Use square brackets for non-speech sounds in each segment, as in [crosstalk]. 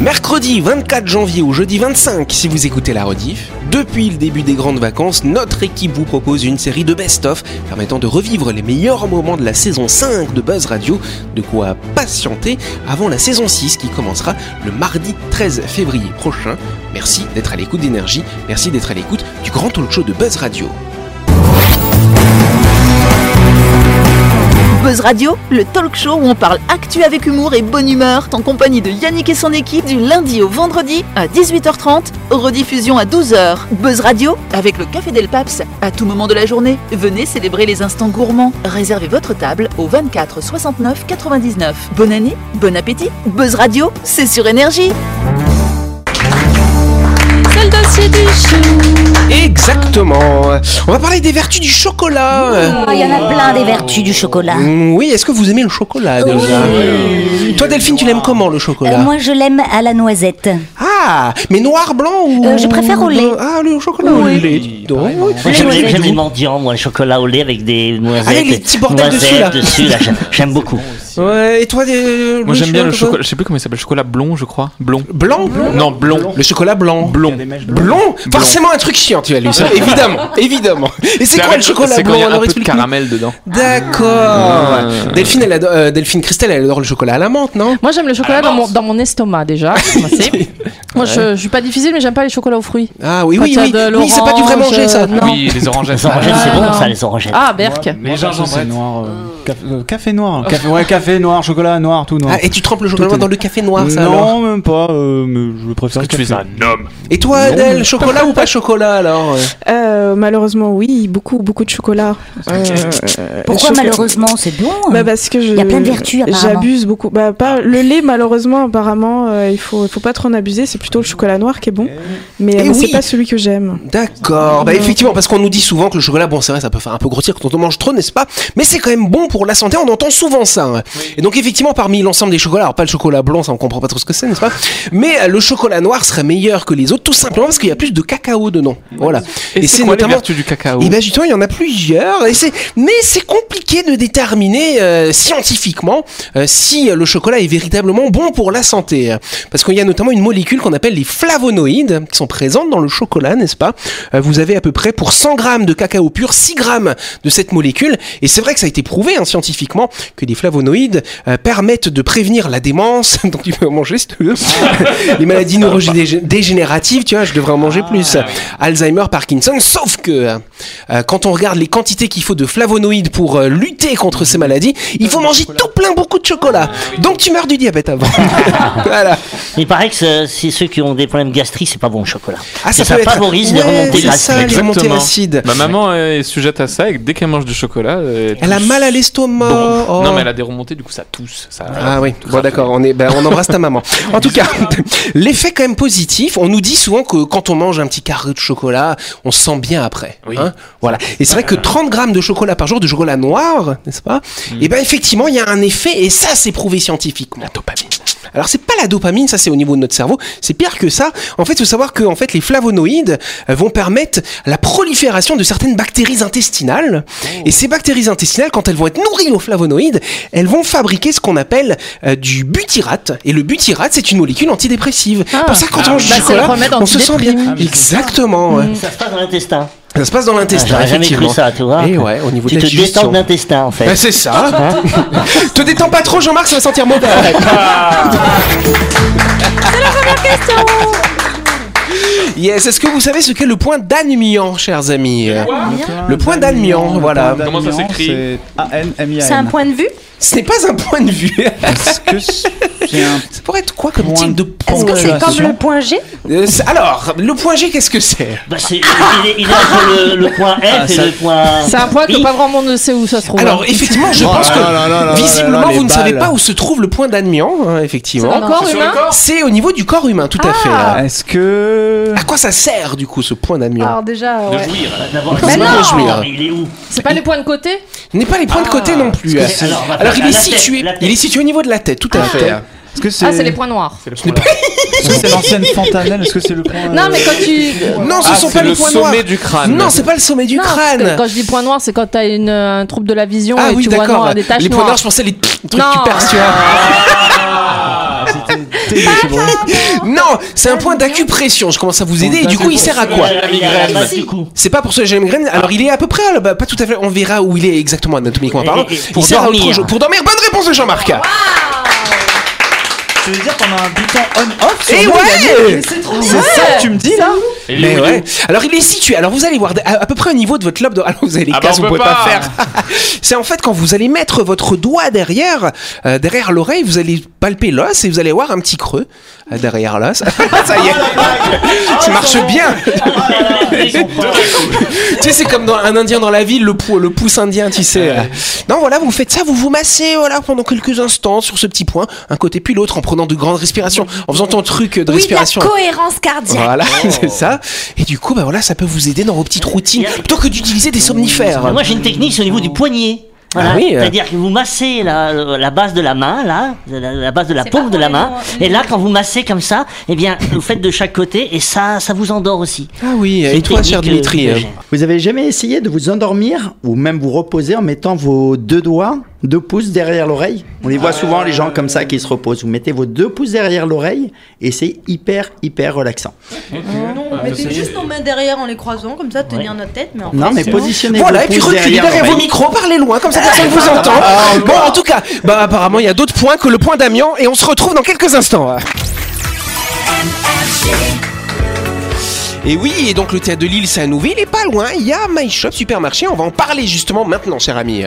Mercredi 24 janvier ou jeudi 25 si vous écoutez la rediff, depuis le début des grandes vacances, notre équipe vous propose une série de best-of permettant de revivre les meilleurs moments de la saison 5 de Buzz Radio, de quoi patienter avant la saison 6 qui commencera le mardi 13 février prochain. Merci d'être à l'écoute d'énergie, merci d'être à l'écoute du grand talk show de Buzz Radio. Buzz Radio, le talk show où on parle actu avec humour et bonne humeur, en compagnie de Yannick et son équipe du lundi au vendredi à 18h30, rediffusion à 12h. Buzz Radio, avec le Café Del Paps, à tout moment de la journée. Venez célébrer les instants gourmands. Réservez votre table au 24 69 99. Bonne année, bon appétit. Buzz Radio, c'est sur énergie. Dossier du. Exactement. On va parler des vertus du chocolat. Oh, Il y en a plein des vertus du chocolat. Mm, Oui, est-ce que vous aimez le chocolat déjà? Toi Delphine, tu l'aimes comment le chocolat? Euh, moi, je l'aime à la noisette. Ah, mais noir, blanc ou Euh, je préfère au lait. Ah, le chocolat au lait. J'aime les mendiants, moi, le chocolat au lait avec des noisettes. Allez, les petits bordels dessus, là. dessus, là, j'aime- [laughs] J'aime Ouais, et toi euh, Moi j'aime bien le chocolat, je sais plus comment il s'appelle, chocolat blond je crois. Blond. Blanc Non, blond. Le chocolat blanc. Blond. Blond Forcément un truc chiant, tu as lu ça. évidemment, évidemment. Et c'est quoi le chocolat blanc il y a alors un peu de explique-nous. caramel dedans. D'accord. Euh. Delphine, elle adore, euh, Delphine Christelle, elle adore le chocolat à la menthe, non? Moi j'aime le chocolat dans mon, dans mon estomac déjà. [laughs] Moi je, je suis pas difficile mais j'aime pas les chocolats aux fruits. Ah oui, oui, oui. Oui, c'est pas du vrai manger ça. euh, non. Oui, les. Les orangettes, c'est Ah, bon, ça, les orangettes. Ah Berk. Les gingembre, c'est noir. Euh, café, euh, café noir. [laughs] Café, ouais, café noir, chocolat noir, tout noir. Ah, et tu trempes le chocolat dans le café noir, ça non, alors même pas. euh, mais je préfère Est-ce que tu es café. un homme Et toi, Adèle, chocolat ou pas chocolat alors Euh, malheureusement, oui, beaucoup, beaucoup de chocolat. Euh, Pourquoi chocolat- malheureusement C'est bon. bah parce que je, Il y a plein de vertus, apparemment. J'abuse beaucoup. Bah pas le lait malheureusement apparemment euh, il faut il faut pas trop en abuser. C'est plutôt le chocolat noir qui est bon. Mais Eh euh, c'est pas celui que j'aime. D'accord. Bah effectivement, parce qu'on nous dit souvent que le chocolat, bon c'est vrai, ça peut faire un peu grossir quand on en mange trop, n'est-ce pas? Mais c'est quand même bon pour la santé. On entend souvent ça. hein. Et donc effectivement, parmi l'ensemble des chocolats, alors pas le chocolat blanc, ça on comprend pas trop ce que c'est, n'est-ce pas? Mais euh, le chocolat noir serait meilleur que les autres, tout simplement parce qu'il y a plus de cacao dedans. Voilà. Et, c'est quoi les du cacao? Et ben justement, il y en a plusieurs. Et c'est, mais c'est compliqué de déterminer euh, scientifiquement euh, si le chocolat est véritablement bon pour la santé, parce qu'il y a notamment une molécule qu'on appelle les flavonoïdes qui sont présentes dans le chocolat, n'est-ce pas? Vous avez à peu près pour 100 grammes de cacao pur 6 grammes de cette molécule. Et c'est vrai que ça a été prouvé hein, scientifiquement que les flavonoïdes euh, permettent de prévenir la démence. [laughs] Donc tu peux en manger si tu veux. les maladies neurodégénératives, tu vois, je devrais en manger plus. Alzheimer, Parkinson. Sauf que euh, quand on regarde les quantités qu'il faut de flavonoïdes pour euh, lutter contre ces maladies, il faut manger tout plein beaucoup de chocolat. Donc tu meurs du diabète avant. [laughs] voilà. Il paraît que c'est ceux qui ont des problèmes gastriques, c'est pas bon le chocolat. Ah, ça, peut être- favorise les Ouais, remontées c'est ça, gastriques. les remontées Exactement. acides. Ma maman est sujette à ça et dès qu'elle mange du chocolat, elle, Elle a mal à l'estomac. Bon. Oh. Non mais elle a des remontées, du coup ça tousse. Ça... Ah oui, bon d'accord, on est, ben, on embrasse ta maman. [laughs] En tout cas, [laughs] l'effet quand même positif. On nous dit souvent que quand on mange un petit carré de chocolat, on se sent bien après. Oui. hein. voilà. Et c'est vrai que 30 grammes de chocolat par jour, de chocolat noir, n'est-ce pas? Mm. Et ben effectivement, il y a un effet, et ça c'est prouvé scientifiquement. La dopamine. Alors c'est pas la dopamine, ça c'est au niveau de notre cerveau. C'est pire que ça. En fait, il faut savoir que en fait les flavonoïdes euh, vont permettre la prolifération de certaines bactéries intestinales. Et ces bactéries intestinales, quand elles vont être nourries aux flavonoïdes, elles vont fabriquer ce qu'on appelle euh, du butyrate. Et le butyrate, c'est une molécule antidépressive. Ah. Pour ça, quand on mange du Bah, c'est chocolat, on se sent bien. Exactement. ouais. Ça se passe dans l'intestin. Ça se passe dans Ah, l'intestin, jamais cru ça, tu vois. Et ouais, au niveau Tu de te la détends de l'intestin en fait. Bah, c'est ça. [laughs] te détends pas trop, Jean-Marc, ça va sentir mauvais. Yes, est-ce que vous savez ce qu'est le point d'Annemian, chers amis Le point d'Annemian, voilà. Comment ça s'écrit C'est A-N-M-I-A-N. C'est un point de vue Ce n'est pas un point de vue. Est-ce que c'est un [laughs] Ça pourrait être quoi comme Point type de de- point Est-ce que c'est comme le point G Euh, Alors, le point G, qu'est-ce que c'est Bah, c'est- il, est, il est entre le, le point F Ah, et ça- le point. C'est un point que I. pas grand monde ne sait où ça se trouve. Alors, hein. effectivement, je Oh pense là là là là là que visiblement, vous ne savez pas où se trouve le point d'Annemian, hein, effectivement. C'est encore humain C'est au niveau du corps humain, tout à fait. Ah. là. Est-ce que. À quoi ça sert, du coup, ce point d'Annemian Alors déjà, De ouais. jouir. D'abord, Mais c'est non pas jouir. Mais il est où c'est pas les points de côté Il n'est pas les points de côté non plus. que c'est- alors, Alors, il est situé, il est situé au niveau de la tête, tout à fait. Est-ce que c'est. Ah, c'est les points noirs. C'est le que [laughs] c'est l'ancienne fontanelle Est-ce que c'est le point. Non, mais quand tu. Non, ce Ah, sont c'est pas le les points sommet noirs. du crâne. Non, c'est pas le sommet du Non, que crâne. Quand je dis point noir, c'est quand t'as une, un trouble de la vision Ah et oui, tu vois d'accord. noir, des taches Les points noirs, je pensais les [laughs] trucs Non. tu perds, tu vois. Bon. Non, c'est un point d'acupression. Je commence à vous aider. Et du coup, il sert à quoi. Bah. C'est pas pour soulager la migraine. Alors, il est à peu près, bah, pas tout à fait. On verra où il est exactement anatomiquement parlant. [laughs] Il sert à autre chose. Pour dormir. Bonne réponse de Jean-Marc. Tu veux dire qu'on a un bouton on-off sur Et nous, ouais Yannick C'est ça que tu me dis là Mais ouais. Alors il est situé. Alors vous allez voir à, à peu près au niveau de votre lobe. De... [laughs] Alors vous avez les Ah bah, cases, on vous peut pouvez pas, pas. faire. [laughs] c'est en fait quand vous allez mettre votre doigt derrière, euh, derrière l'oreille, vous allez palper l'os et vous allez voir un petit creux derrière l'os. Ça y est, [laughs] ça marche bien. [laughs] tu sais, c'est comme dans un Indien dans la ville, le, pou- le pouce indien, tu sais. Non, voilà, vous faites ça, vous vous massez, voilà, pendant quelques instants sur ce petit point, un côté puis l'autre, en prenant de grandes respirations, en faisant ton truc de Oui, de la respiration. cohérence cardiaque. Voilà, [laughs] c'est ça. Et du coup, bah voilà, ça peut vous aider dans vos petites routines plutôt que d'utiliser des somnifères. Mais Moi, j'ai une technique, c'est au niveau du poignet. Voilà. Ah oui, euh. C'est-à-dire que vous massez la, la base de la main, là, la, la base de la paume de la main, et là, quand vous massez comme ça, eh bien, vous faites de chaque côté, et ça, ça vous endort aussi. Ah oui, et toi, cher que- Dimitri euh. Vous avez jamais essayé de vous endormir ou même vous reposer en mettant vos deux doigts, deux pouces derrière l'oreille On les voit souvent les gens comme ça qui se reposent. Vous mettez vos deux pouces derrière l'oreille et c'est hyper hyper relaxant. Non, on mettait juste nos mains derrière en les croisant, comme ça, tenir notre tête. Mais en Non mais positionnez Voilà, vos et puis reculez derrière vos micros, parlez loin, comme ça personne ne [laughs] vous entend. Bon, en tout cas, bah apparemment, il y a d'autres points que le point d'Amiens, et on se retrouve dans quelques instants. Et oui, et donc le théâtre de Lille, c'est à Nouville, et pas loin, il y a My Shop Supermarché. On va en parler justement maintenant, cher ami.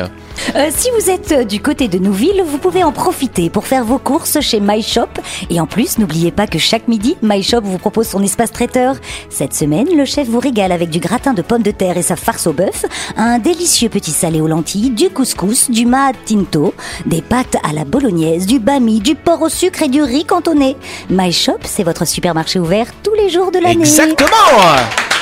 Euh, si vous êtes euh, du côté de Nouville, vous pouvez en profiter pour faire vos courses chez My Shop. Et en plus, n'oubliez pas que chaque midi, My Shop vous propose son espace traiteur. Cette semaine, le chef vous régale avec du gratin de pommes de terre et sa farce au bœuf, un délicieux petit salé aux lentilles, du couscous, du maat tinto, des pâtes à la bolognaise, du bami, du porc au sucre et du riz cantonné. My Shop, c'est votre supermarché ouvert tous les jours de l'année. Exactement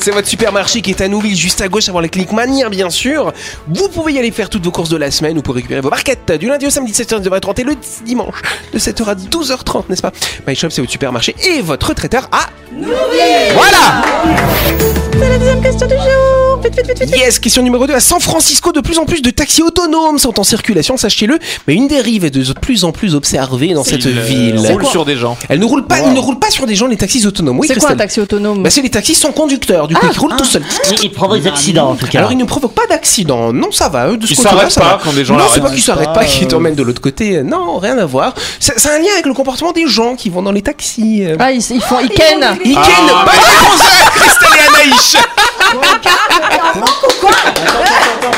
c'est votre supermarché qui est à Nouville, juste à gauche avant la clinique Manière, bien sûr. Vous pouvez y aller faire toutes vos courses de la semaine ou pour récupérer vos barquettes du lundi au samedi de 7h à 10h30 et le dimanche de 7h à 12h30, n'est-ce pas? My Shop, c'est votre supermarché et votre traiteur à Nouville. Voilà C'est la deuxième question du jour. Vite, vite, vite, vite. Yes, question numéro 2. À San Francisco, de plus en plus de taxis autonomes sont en circulation, sachez-le. Mais une dérive est de plus en plus observée dans cette Il, euh, ville. roule sur des gens. Elle ne roule pas, ils ne roulent pas sur des gens, les taxis autonomes. Oui, c'est quoi un Christelle taxi autonome bah, c'est les taxis sans conducteur, du coup ils roulent tout seuls. Oui, il provoque des accidents, en tout cas. Alors ils ne provoquent pas d'accident, non ça va, eux, de ce Ils s'arrêtent pas va. quand des gens Non, c'est pas qu'ils s'arrêtent pas, pas, qu'ils t'emmènent de l'autre côté, non, rien à voir. C'est un lien avec le comportement des gens qui vont dans les taxis. Ah, ils, ils font, ils ken. Ils kennent pas les réponses de Christelle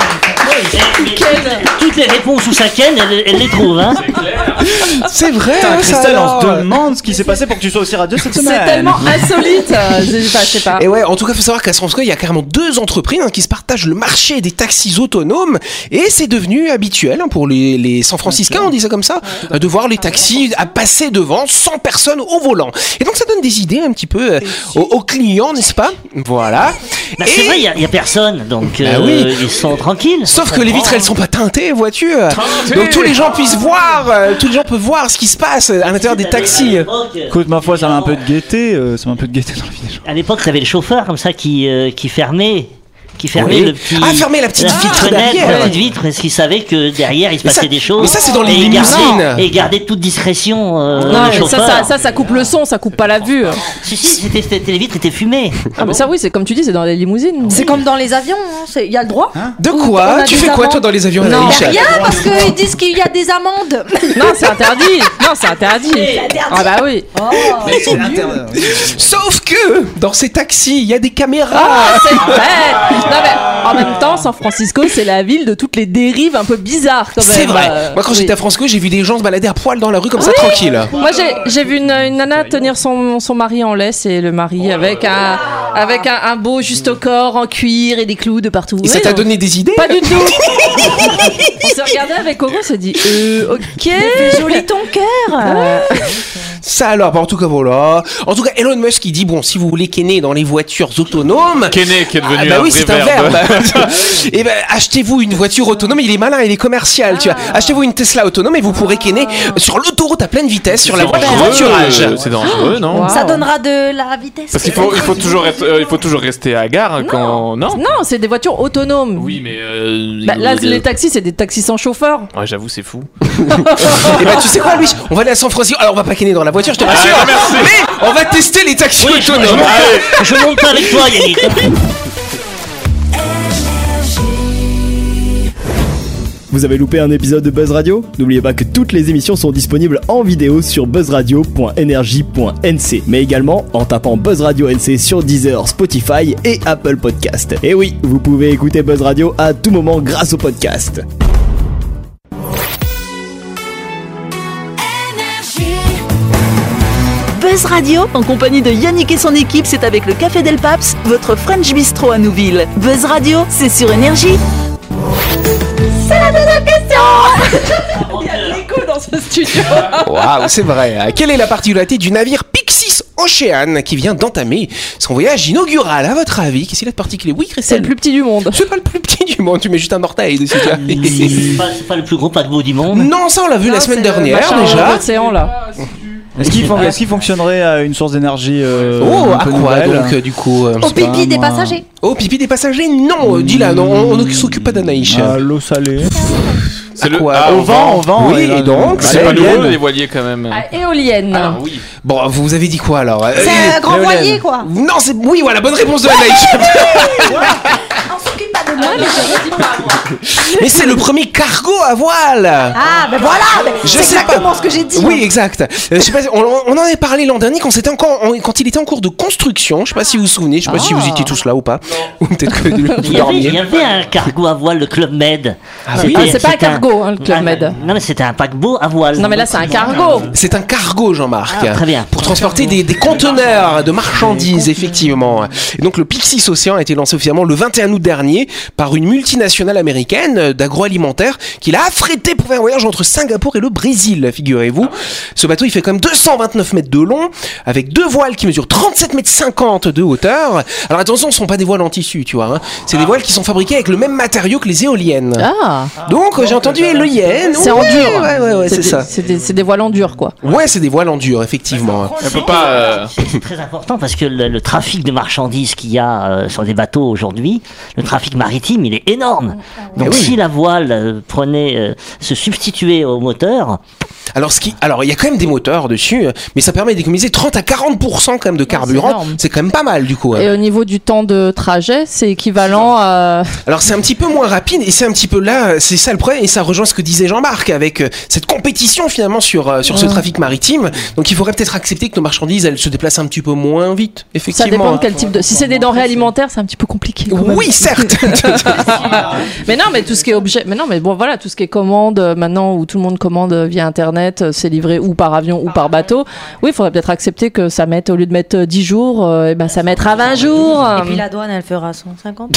et Anaïs Toutes les réponses où ça ken, elle, elle les trouve, hein. C'est vrai, Putain, hein, ça Christelle, on se demande ce qui s'est passé pour que tu sois aussi radio cette semaine. C'est tellement insolite. euh, Je sais pas, je sais pas. Et ouais, en tout cas, faut savoir qu'à San Francisco, il y a carrément deux entreprises hein, qui se partagent le marché des taxis autonomes et c'est devenu habituel hein, pour les, les San Franciscains, on dit ça comme ça, de voir les taxis à passer devant sans personne au volant. Et donc ça donne des idées un petit peu euh, aux, aux clients, n'est-ce pas? Voilà. Bah, c'est Et- vrai, il n'y a, personne, donc Bah euh, oui. ils sont tranquilles. Sauf que les vitres elles sont pas teintées, vois-tu Donc tous les gens puissent voir, euh, tous les gens peuvent voir ce qui se passe à l'intérieur des taxis. Écoute, ma foi, ça m'a un peu de gaieté. euh, ça m'a un peu de gaieté dans la vie des gens. À l'époque, t'avais le chauffeur comme ça qui, euh, qui fermait, qui fermait Oui. le petit. Ah, fermer la petite vitre fenêtre, derrière. La petite vitre, parce qu'il savait que derrière il se passait ça- des choses. mais ça, c'est dans les et il gardait- limousines. Et gardait toute discrétion. euh, Non, le mais ça, ça, ça, ça coupe le son, ça coupe pas la vue. Si, si, c'était, les vitres étaient fumées. Ah, mais ça, oui, c'est comme tu dis, c'est dans les limousines. C'est comme dans les avions, hein, c'est- il y a le droit. De On quoi Tu fais quoi toi dans les avions Non. Rien, parce qu'ils disent qu'il y a des amendes. Non, c'est interdit. Non, c'est interdit. Ah bah oui. Sauf que dans ces taxis, il y a des caméras. Ah, c'est vrai. Non mais en même temps, San Francisco, c'est la ville de toutes les dérives un peu bizarres quand même. C'est vrai. Euh, Moi, quand oui. j'étais à Francisco, j'ai vu des gens se balader à poil dans la rue comme ça, tranquille. Moi, j'ai, vu une, une nana tenir son, son mari en laisse et le mari avec un avec un, un beau juste au corps en cuir et des clous de partout. Et ça Oui, t'a non. donné des idées Pas du tout. [laughs] on s'est regardé avec Oro, on s'est dit, euh, ok. Joli ton cœur. Ça alors, bah, en tout cas voilà. En tout cas, Elon Musk il dit bon, si vous voulez kenner dans les voitures autonomes, Kenny qui est devenu ah bah un oui, vrai et [laughs] ben achetez-vous une voiture autonome. Il est malin, il est commercial. Tu vois, achetez-vous une Tesla autonome et vous pourrez kenner sur l'autoroute à pleine vitesse sur la voie dangereux, voiturage. C'est dangereux, non Ça donnera de la vitesse. Parce qu'il faut, il faut [laughs] toujours être, euh, il faut toujours rester à gare hein, quand. Non. Non, c'est des voitures autonomes. Oui, mais. euh, Bah, là, euh, les taxis, c'est des taxis sans chauffeur. Ouais, j'avoue, c'est fou. [laughs] Et bah tu sais quoi, Louis? On va aller à San Francisco. Alors on va pas kenner dans la voiture, je te rassure. mais on va tester les taxis Oui, je, je autonomes. je monte pas avec toi, Yannick. Vous avez loupé un épisode de Buzz Radio N'oubliez pas que toutes les émissions sont disponibles en vidéo sur buzzradio.energie.nc, mais également en tapant Buzz Radio NC sur Deezer, Spotify et Apple Podcast. Et oui, vous pouvez écouter Buzz Radio à tout moment grâce au podcast. Buzz Radio, en compagnie de Yannick et son équipe, c'est avec le Café Del Paps, votre French Bistro à Nouville. Buzz Radio, c'est sur Énergie. C'est la deuxième question [laughs] Il y a de l'écho dans ce studio. Waouh, c'est vrai. Quelle est la particularité du navire Pixis Ocean qui vient d'entamer son voyage inaugural À votre avis, qu'est-ce qu'il a de particulier? Oui, C'est le plus petit du monde. C'est pas le plus petit du monde, tu mets juste un orteil dessus. tu vois. C'est pas, c'est pas le plus gros paquebot du monde. non, ça on l'a vu la semaine c'est dernière déjà. L'océan, là. Est-ce qu'il fon- est-ce qu'il fonctionnerait à une source d'énergie euh, Oh, un à peu quoi nouvelle donc euh, du coup euh, Au pas, pipi des moi. passagers. Oh, pipi des passagers Non, euh, dis-là, non, on, ne s'occupe pas d'Anaïs. À l'eau salée. C'est À quoi ah, au vent, au vent. Oui, et donc, C'est pas nouveau les voiliers quand même. Ah, éolienne. Alors oui. Bon, vous avez dit quoi alors? Euh, C'est un grand voilier quoi. Non, c'est oui, voilà, bonne réponse de Anaïs. [laughs] Moi, mais je dis pas moi. Mais c'est le premier cargo à voile. Ah, ben voilà, ben, Je c'est sais pas. exactement ce que j'ai dit. Oui, exact. Euh, je sais pas, on, on en avait parlé l'an dernier quand, c'était encore, en- quand il était en cours de construction. Je sais pas si vous vous souvenez, je sais pas si vous étiez tous là ou pas. [laughs] Ou peut-être que vous Il y, avait, il y avait un cargo à voile, le Club Med. Ah C'était- oui. Ah, c'est pas un c'était cargo, hein, le Club Ah, Med. Non, mais c'était un paquebot à voile. Non, mais là, c'est un cargo. C'est un cargo, Jean-Marc. Ah, très bien. Pour transporter des, des conteneurs de marchandises, effectivement. Et donc, le Pixis Océan a été lancé officiellement le 21 août dernier par une multinationale américaine d'agroalimentaire qui l'a affrété pour faire un voyage entre Singapour et le Brésil, figurez-vous. Ce bateau, il fait quand même 229 mètres de long, avec deux voiles qui mesurent 37 mètres 50 de hauteur. Alors attention, ce sont pas des voiles en tissu, tu vois. hein. C'est des voiles qui sont fabriquées avec le même matériau que les éoliennes. Ah, Donc, euh, j'ai entendu éolienne. c'est en dur. Ouais, ouais, ouais, c'est ça. C'est des, c'est des voiles en dur, quoi. Ouais, c'est des voiles en dur, effectivement. Peut pas. euh, C'est très important parce que le, le trafic de marchandises qu'il y a euh, sur des bateaux aujourd'hui, le trafic maritime, il est énorme. Donc Eh oui. si la voile euh, prenait, euh, se substituait au moteur, Alors, ce qui, alors, il y a quand même des moteurs dessus, euh, mais ça permet d'économiser 30 à 40% quand même de carburant. C'est quand même pas mal, du coup. hein. Et au niveau du temps de trajet, c'est équivalent à. [laughs] Alors, c'est un petit peu moins rapide, et c'est un petit peu là, c'est ça le problème, et ça rejoint ce que disait Jean-Marc, avec cette compétition finalement sur, sur ce trafic maritime. Donc, il faudrait peut-être accepter que nos marchandises, elles se déplacent un petit peu moins vite, Ça effectivement. dépend de quel type de. Si c'est des denrées alimentaires, c'est un petit peu compliqué. quand même. Oui, certes. [laughs] [laughs] Mais non, mais tout ce qui est objet. Mais non, mais bon, voilà, tout ce qui est commande euh, maintenant où tout le monde commande euh, via internet, euh, c'est livré ou par avion ou par bateau. Oui, il faudrait peut-être accepter que ça mette, au lieu de mettre euh, 10 jours, euh, eh ben, ça mettra 20 jours. Et puis la douane, elle fera 150.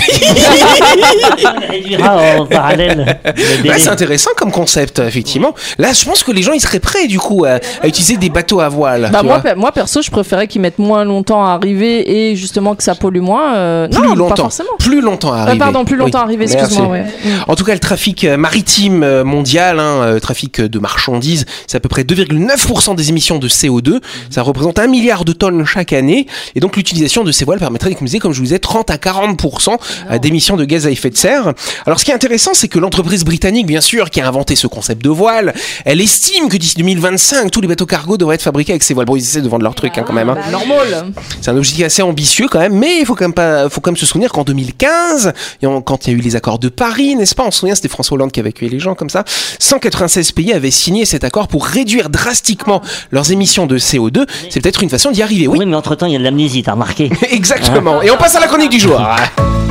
on [laughs] réduira en parallèle délai. c'est intéressant comme concept, effectivement. Là, je pense que les gens, ils seraient prêts, du coup, à, à utiliser des bateaux à voile. Bah moi, moi perso, je préférais qu'ils mettent moins longtemps à arriver et justement que ça pollue moins. euh, plus non, pas longtemps. forcément. Plus longtemps à Euh, arriver. Pardon, plus longtemps Oui. arriver, Merci. excuse-moi. Ouais. En tout cas, le trafic euh, maritime euh, mondial, hein, euh, trafic de marchandises, c'est à peu près 2,9% des émissions de CO2. Ça représente un milliard de tonnes chaque année. Et donc, l'utilisation de ces voiles permettrait d'économiser, comme je vous disais, 30 à 40% euh, d'émissions de gaz à effet de serre. Alors, ce qui est intéressant, c'est que l'entreprise britannique, bien sûr, qui a inventé ce concept de voile, elle estime que d'ici 2025, tous les bateaux cargo devraient être fabriqués avec ces voiles. Bon, ils essaient de vendre leur truc, hein, quand même. hein. Normal. C'est un objectif assez ambitieux quand même, mais il faut quand même pas, faut quand même se souvenir qu'en 2015, et quand il y a eu les accords de Paris, n'est-ce pas On se souvient, c'était François Hollande qui avait accueilli les gens comme ça. 196 pays avaient signé cet accord pour réduire drastiquement leurs émissions de CO2. C'est peut-être une façon d'y arriver. Oui, Oui, mais entre-temps, il y a de l'amnésie, t'as remarqué [laughs] exactement. Et on passe à la chronique du jour.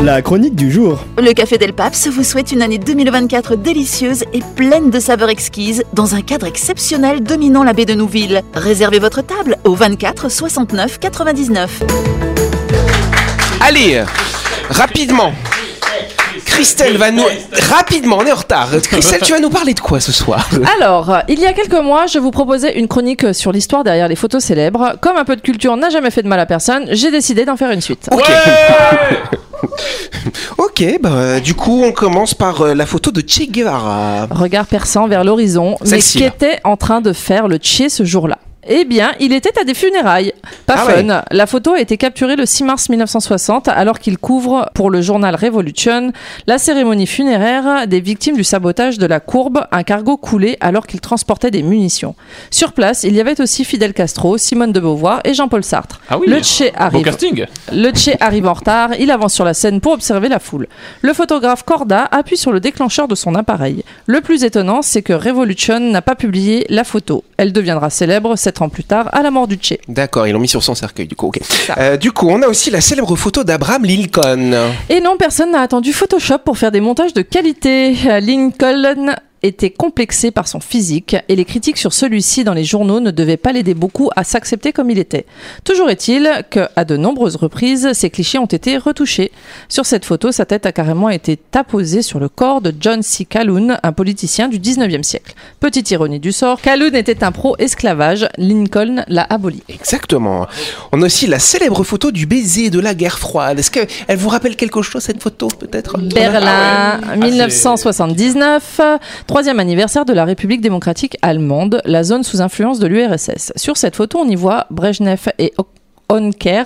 La chronique du jour. Le Café Del Paps vous souhaite une année 2024 délicieuse et pleine de saveurs exquises dans un cadre exceptionnel dominant la baie de Nouville. Réservez votre table au 24 69 99. Allez, rapidement. Christelle va nous rapidement, on est en retard. Christelle, tu vas nous parler de quoi ce soir? Alors, il y a quelques mois, je vous proposais une chronique sur l'histoire derrière les photos célèbres. Comme un peu de culture n'a jamais fait de mal à personne, j'ai décidé d'en faire une suite. Ok. ok, bah, du coup, on commence par euh, la photo de Che Guevara. Regard perçant vers l'horizon, mais là. qu'était en train de faire le Che ce jour-là eh bien, il était à des funérailles. Pas Ah fun. ouais. La photo a été capturée le 6 mars 1960 alors qu'il couvre pour le journal Revolution la cérémonie funéraire des victimes du sabotage de la courbe, un cargo coulé alors qu'il transportait des munitions. Sur place, il y avait aussi Fidel Castro, Simone de Beauvoir et Jean-Paul Sartre. Ah oui. Le Che Beau arrive. casting. Le Che arrive en retard, il avance sur la scène pour observer la foule. Le photographe Corda appuie sur le déclencheur de son appareil. Le plus étonnant, c'est que Revolution n'a pas publié la photo. Elle deviendra célèbre ans plus tard à la mort du Che. D'accord, ils l'ont mis sur son cercueil, du coup, ok. Euh, du coup, on a aussi la célèbre photo d'Abraham Lincoln. Et non, personne n'a attendu Photoshop pour faire des montages de qualité. Lincoln était complexé par son physique et les critiques sur celui-ci dans les journaux ne devaient pas l'aider beaucoup à s'accepter comme il était. Toujours est-il que, à de nombreuses reprises, ces clichés ont été retouchés. Sur cette photo, sa tête a carrément été apposée sur le corps de John C. Calhoun, un politicien du 19e siècle. Petite ironie du sort, Calhoun était un pro-esclavage, Lincoln l'a aboli. Exactement. On a aussi la célèbre photo du baiser de la guerre froide. Est-ce qu'elle vous rappelle quelque chose, cette photo, peut-être? Berlin, 1979, troisième anniversaire de la République démocratique allemande, la zone sous influence de l'URSS. Sur cette photo, on y voit Brejnev et Honker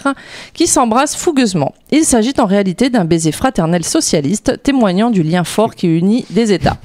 qui s'embrassent fougueusement. Il s'agit en réalité d'un baiser fraternel socialiste témoignant du lien fort qui unit des États.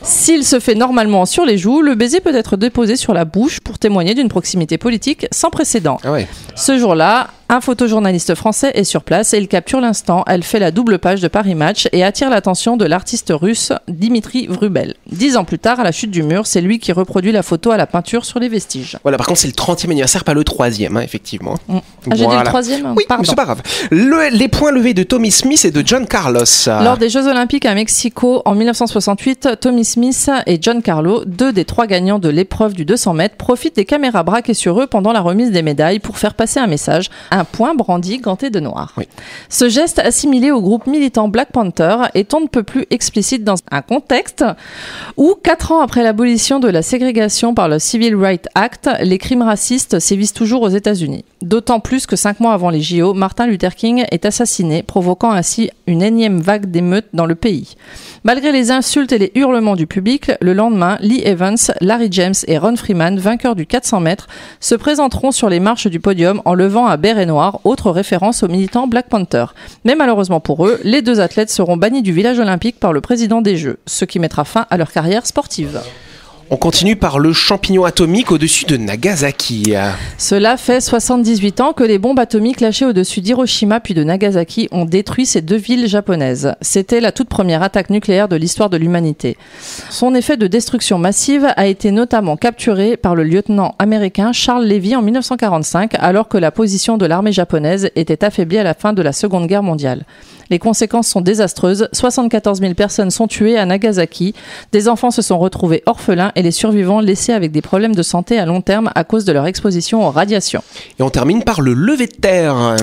S'il se fait normalement sur les joues, le baiser peut être déposé sur la bouche pour témoigner d'une proximité politique sans précédent. Ah. Ce jour-là, un photojournaliste français est sur place et il capture l'instant. Elle fait la double page de Paris Match et attire l'attention de l'artiste russe Dimitri Vrubel. Dix ans plus tard, à la chute du mur, c'est lui qui reproduit la photo à la peinture sur les vestiges. Voilà, par contre, c'est le 30e anniversaire, pas le 3e, hein, effectivement. Mm. Ah, j'ai dit le troisième Oui, Pardon. mais c'est pas grave. Le- les points levés de Tommy Smith et de John Carlos. Lors des Jeux Olympiques à Mexico en 1968, Tommy Smith et John Carlo, deux des trois gagnants de l'épreuve du 200 mètres, profitent des caméras braquées sur eux pendant la remise des médailles pour faire passer un message, un point brandi ganté de noir. Ce geste assimilé au groupe militant Black Panther est on ne peut plus explicite dans un contexte où, quatre ans après l'abolition de la ségrégation par le Civil Rights Act, les crimes racistes sévissent toujours aux États-Unis. D'autant plus que cinq mois avant les JO, Martin Luther King est assassiné, provoquant ainsi une énième vague d'émeutes dans le pays. Malgré les insultes et les hurlements du public, le lendemain, Lee Evans, Larry James et Ron Freeman, vainqueurs du 400 mètres, se présenteront sur les marches du podium en levant un béret noir, autre référence aux militants Black Panther. Mais malheureusement pour eux, les deux athlètes seront bannis du village olympique par le président des Jeux, ce qui mettra fin à leur carrière sportive. On continue par le champignon atomique au-dessus de Nagasaki. Cela fait 78 ans que les bombes atomiques lâchées au-dessus d'Hiroshima puis de Nagasaki ont détruit ces deux villes japonaises. C'était la toute première attaque nucléaire de l'histoire de l'humanité. Son effet de destruction massive a été notamment capturé par le lieutenant américain Charles Levy en 1945 alors que la position de l'armée japonaise était affaiblie à la fin de la Seconde Guerre mondiale. Les conséquences sont désastreuses. 74 000 personnes sont tuées à Nagasaki. Des enfants se sont retrouvés orphelins et les survivants laissés avec des problèmes de santé à long terme à cause de leur exposition aux radiations. Et on termine par le lever de terre.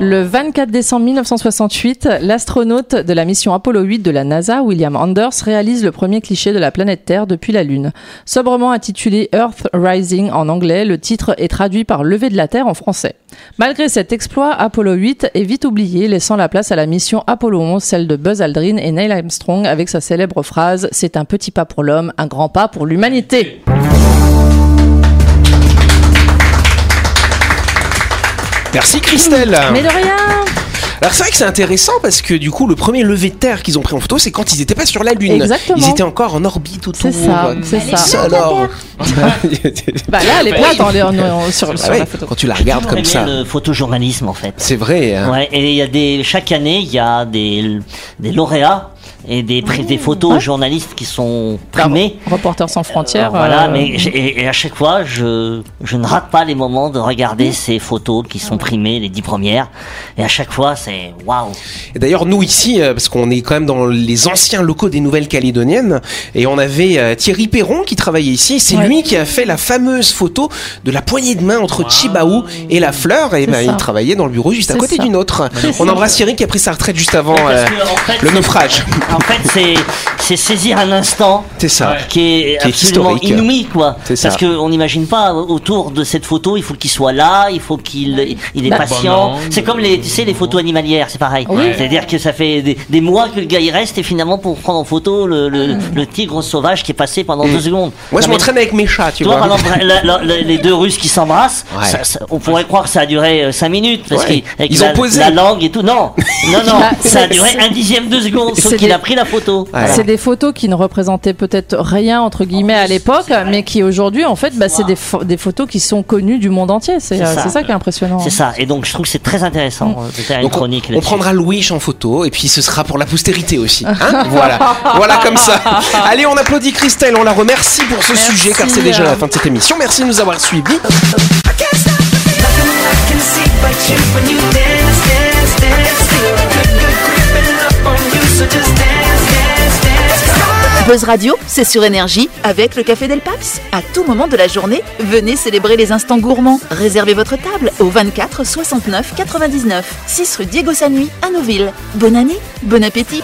Le 24 décembre 1968, l'astronaute de la mission Apollo 8 de la NASA, William Anders, réalise le premier cliché de la planète Terre depuis la Lune. Sobrement intitulé Earth Rising en anglais, le titre est traduit par Lever de la Terre en français. Malgré cet exploit, Apollo 8 est vite oublié, laissant la place à la mission Apollo 11, celle de Buzz Aldrin et Neil Armstrong, avec sa célèbre phrase C'est un petit pas pour l'homme, un grand pas pour l'humanité. Merci Christelle. Mais de rien Alors c'est vrai que c'est intéressant parce que du coup le premier lever de terre qu'ils ont pris en photo c'est quand ils n'étaient pas sur la Lune. Exactement. Ils étaient encore en orbite autour. C'est ça, c'est ça. alors. [laughs] Bah là, elle est plate en- en- sur, sur Ah ouais, la photo. Quand tu la regardes comme ça. le photojournalisme en fait. C'est vrai. hein. Ouais, et il y a des chaque année il y a des des lauréats et des, des photos aux journalistes qui sont primées. Reporters sans frontières. Voilà, euh, mais j'ai- et, et à chaque fois, je, je ne rate pas les moments de regarder ces photos qui sont primées, les dix premières. Et à chaque fois, c'est waouh. Et d'ailleurs, nous ici, euh, parce qu'on est quand même dans les anciens locaux des Nouvelles-Calédoniennes, et on avait euh, Thierry Perron qui travaillait ici. C'est Ouais. lui qui a fait la fameuse photo de la poignée de main entre Chibaou et la fleur. Et ben, il travaillait dans le bureau juste à côté ça. du nôtre. C'est On embrasse Thierry qui a pris sa retraite juste avant Parce euh, que, en fait, le naufrage. [laughs] En fait, c'est saisir un instant C'est ça. qui est Qui est absolument historique. inouï, quoi. C'est ça. Parce qu'on n'imagine pas autour de cette photo, il faut qu'il soit là, il faut qu'il il est Bah, patient. Bon. C'est comme les, tu sais, les photos animalières, c'est pareil. Oui. C'est-à-dire que ça fait des, des mois que le gars il reste et finalement pour prendre en photo le, le, le tigre sauvage qui est passé pendant deux secondes. Mm. Moi, je m'entraîne avec mes chats, tu vois, vois. par exemple, la- la- la- les deux Russes qui s'embrassent, Ouais. on pourrait croire que ça a duré 5 minutes parce Ouais. qu'ils ont posé. la langue et tout. Non, non, non, [laughs] ça a duré un dixième de seconde, sauf qu'il a pris la photo. C'est des photos qui ne représentaient peut-être rien entre guillemets à l'époque, mais qui aujourd'hui en fait, bah, c'est des, des photos qui sont connues du monde entier. C'est euh, ça. qui est impressionnant. C'est ça. Et donc je trouve que c'est très intéressant euh, de faire une Donc on, chronique on là-dessus. prendra Louis en photo et puis ce sera pour la postérité aussi. hein voilà, voilà comme ça. Allez, on applaudit Christelle, on la remercie pour ce Merci. sujet car c'est déjà la fin de cette émission. Merci de nous avoir suivis. Buzz Radio, c'est sur énergie avec le Café Del Paps. À tout moment de la journée, venez célébrer les instants gourmands. Réservez votre table au 24 69 99, 6 rue Diego Sanui à Nouville. Bonne année, bon appétit.